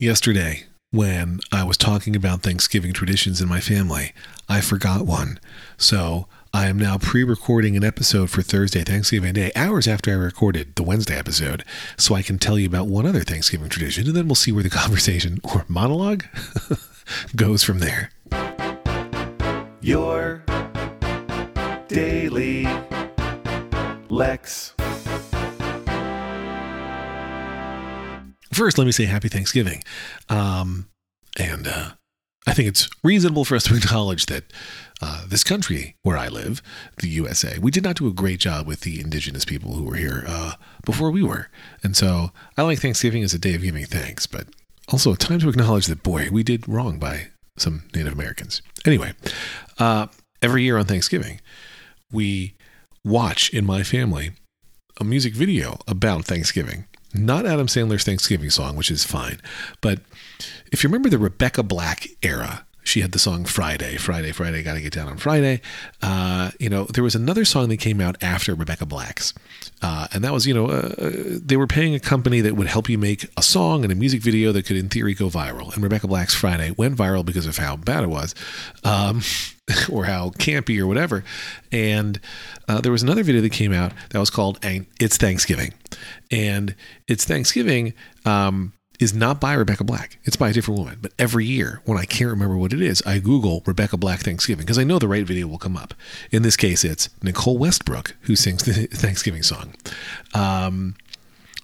Yesterday, when I was talking about Thanksgiving traditions in my family, I forgot one. So I am now pre recording an episode for Thursday, Thanksgiving Day, hours after I recorded the Wednesday episode, so I can tell you about one other Thanksgiving tradition, and then we'll see where the conversation or monologue goes from there. Your daily Lex. First, let me say happy Thanksgiving. Um, and uh, I think it's reasonable for us to acknowledge that uh, this country where I live, the USA, we did not do a great job with the indigenous people who were here uh, before we were. And so I like Thanksgiving as a day of giving thanks, but also a time to acknowledge that, boy, we did wrong by some Native Americans. Anyway, uh, every year on Thanksgiving, we watch in my family a music video about Thanksgiving. Not Adam Sandler's Thanksgiving song, which is fine. But if you remember the Rebecca Black era, she had the song Friday, Friday, Friday, gotta get down on Friday. Uh, you know, there was another song that came out after Rebecca Black's. Uh, and that was, you know, uh, they were paying a company that would help you make a song and a music video that could, in theory, go viral. And Rebecca Black's Friday went viral because of how bad it was. Um, or how campy or whatever. And uh, there was another video that came out that was called "It's Thanksgiving," and "It's Thanksgiving" um, is not by Rebecca Black. It's by a different woman. But every year, when I can't remember what it is, I Google Rebecca Black Thanksgiving because I know the right video will come up. In this case, it's Nicole Westbrook who sings the Thanksgiving song. Um,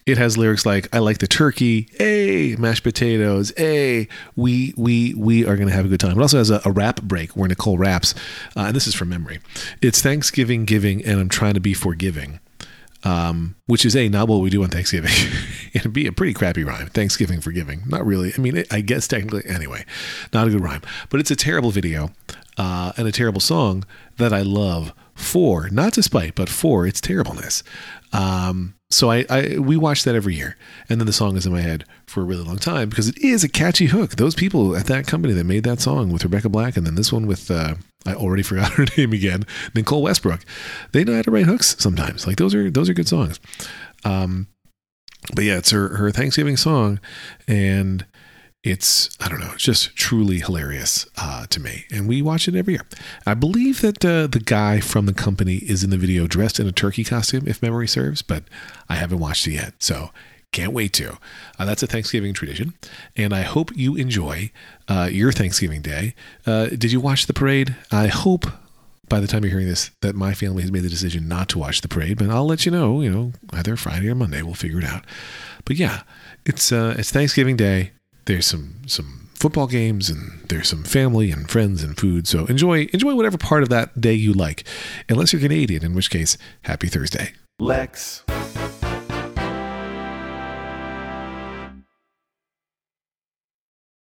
it has lyrics like "I like the turkey," "Hey, mashed potatoes," "Hey, we we we are going to have a good time." It also has a, a rap break where Nicole raps, uh, and this is from memory. It's Thanksgiving giving, and I'm trying to be forgiving. Um, which is a not what we do on Thanksgiving. It'd be a pretty crappy rhyme. Thanksgiving for giving, not really. I mean, I guess technically, anyway, not a good rhyme. But it's a terrible video uh, and a terrible song that I love for, not despite, but for its terribleness. Um, so I, I we watch that every year, and then the song is in my head for a really long time because it is a catchy hook. Those people at that company that made that song with Rebecca Black, and then this one with uh, I already forgot her name again, Nicole Westbrook. They know how to write hooks sometimes. Like those are those are good songs. Um, but yeah, it's her her Thanksgiving song, and it's I don't know, it's just truly hilarious uh, to me, and we watch it every year. I believe that uh, the guy from the company is in the video dressed in a turkey costume, if memory serves, but I haven't watched it yet, so can't wait to. Uh, that's a Thanksgiving tradition, and I hope you enjoy uh, your Thanksgiving day. Uh, did you watch the parade? I hope by the time you're hearing this that my family has made the decision not to watch the parade, but I'll let you know. You know, either Friday or Monday, we'll figure it out. But yeah, it's uh, it's Thanksgiving Day there's some some football games and there's some family and friends and food. So enjoy enjoy whatever part of that day you like, unless you're Canadian, in which case, happy Thursday. Lex.